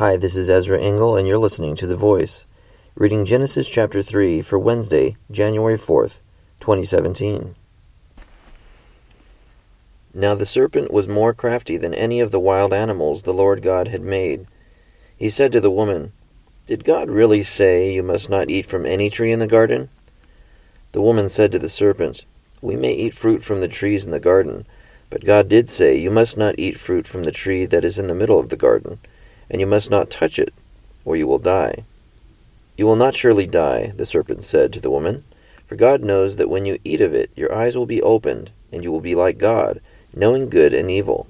Hi, this is Ezra Engel, and you're listening to The Voice, reading Genesis chapter 3 for Wednesday, January 4th, 2017. Now the serpent was more crafty than any of the wild animals the Lord God had made. He said to the woman, Did God really say you must not eat from any tree in the garden? The woman said to the serpent, We may eat fruit from the trees in the garden, but God did say, You must not eat fruit from the tree that is in the middle of the garden and you must not touch it, or you will die. You will not surely die, the serpent said to the woman, for God knows that when you eat of it, your eyes will be opened, and you will be like God, knowing good and evil.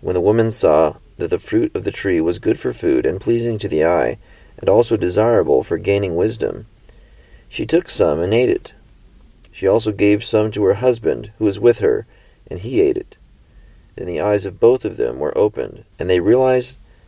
When the woman saw that the fruit of the tree was good for food and pleasing to the eye, and also desirable for gaining wisdom, she took some and ate it. She also gave some to her husband, who was with her, and he ate it. Then the eyes of both of them were opened, and they realized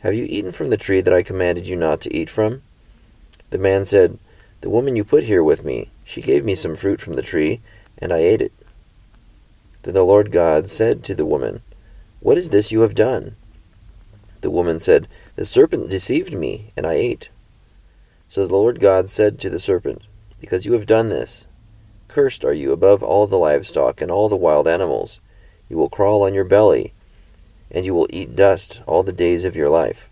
Have you eaten from the tree that I commanded you not to eat from? The man said, The woman you put here with me, she gave me some fruit from the tree, and I ate it. Then the Lord God said to the woman, What is this you have done? The woman said, The serpent deceived me, and I ate. So the Lord God said to the serpent, Because you have done this, cursed are you above all the livestock and all the wild animals. You will crawl on your belly and you will eat dust all the days of your life.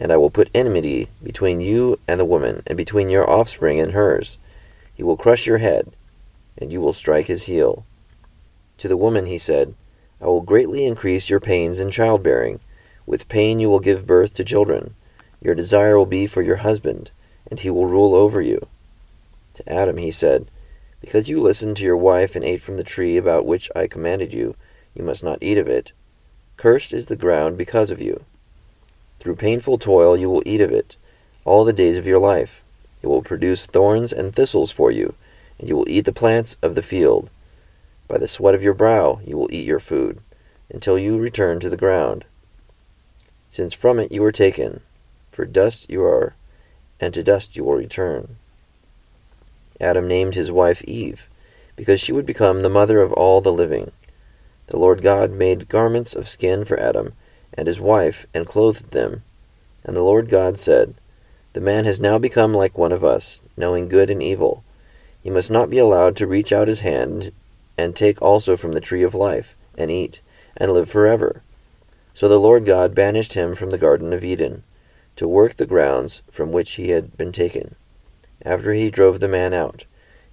And I will put enmity between you and the woman, and between your offspring and hers. He will crush your head, and you will strike his heel. To the woman he said, I will greatly increase your pains in childbearing. With pain you will give birth to children. Your desire will be for your husband, and he will rule over you. To Adam he said, Because you listened to your wife and ate from the tree about which I commanded you, you must not eat of it. Cursed is the ground because of you. Through painful toil you will eat of it all the days of your life. It will produce thorns and thistles for you, and you will eat the plants of the field. By the sweat of your brow you will eat your food, until you return to the ground. Since from it you were taken, for dust you are, and to dust you will return. Adam named his wife Eve, because she would become the mother of all the living. The Lord God made garments of skin for Adam and his wife, and clothed them. And the Lord God said, The man has now become like one of us, knowing good and evil. He must not be allowed to reach out his hand and take also from the tree of life, and eat, and live forever. So the Lord God banished him from the Garden of Eden, to work the grounds from which he had been taken. After he drove the man out,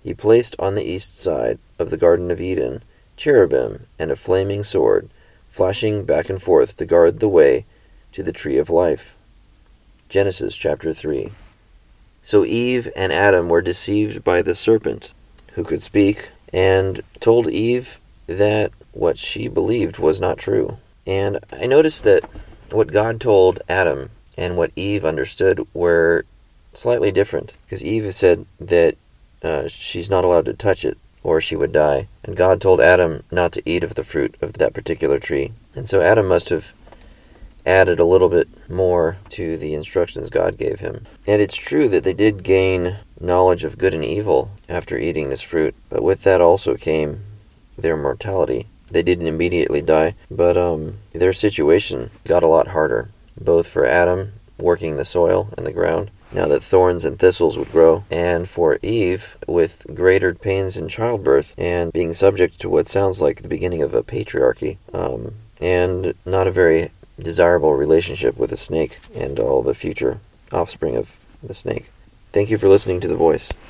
he placed on the east side of the Garden of Eden cherubim, and a flaming sword, flashing back and forth to guard the way to the tree of life. Genesis chapter 3. So Eve and Adam were deceived by the serpent, who could speak, and told Eve that what she believed was not true. And I noticed that what God told Adam and what Eve understood were slightly different, because Eve said that uh, she's not allowed to touch it or she would die. And God told Adam not to eat of the fruit of that particular tree. And so Adam must have added a little bit more to the instructions God gave him. And it's true that they did gain knowledge of good and evil after eating this fruit, but with that also came their mortality. They didn't immediately die, but um, their situation got a lot harder, both for Adam working the soil and the ground, now that thorns and thistles would grow, and for Eve with greater pains in childbirth and being subject to what sounds like the beginning of a patriarchy, um, and not a very desirable relationship with a snake and all the future offspring of the snake. Thank you for listening to The Voice.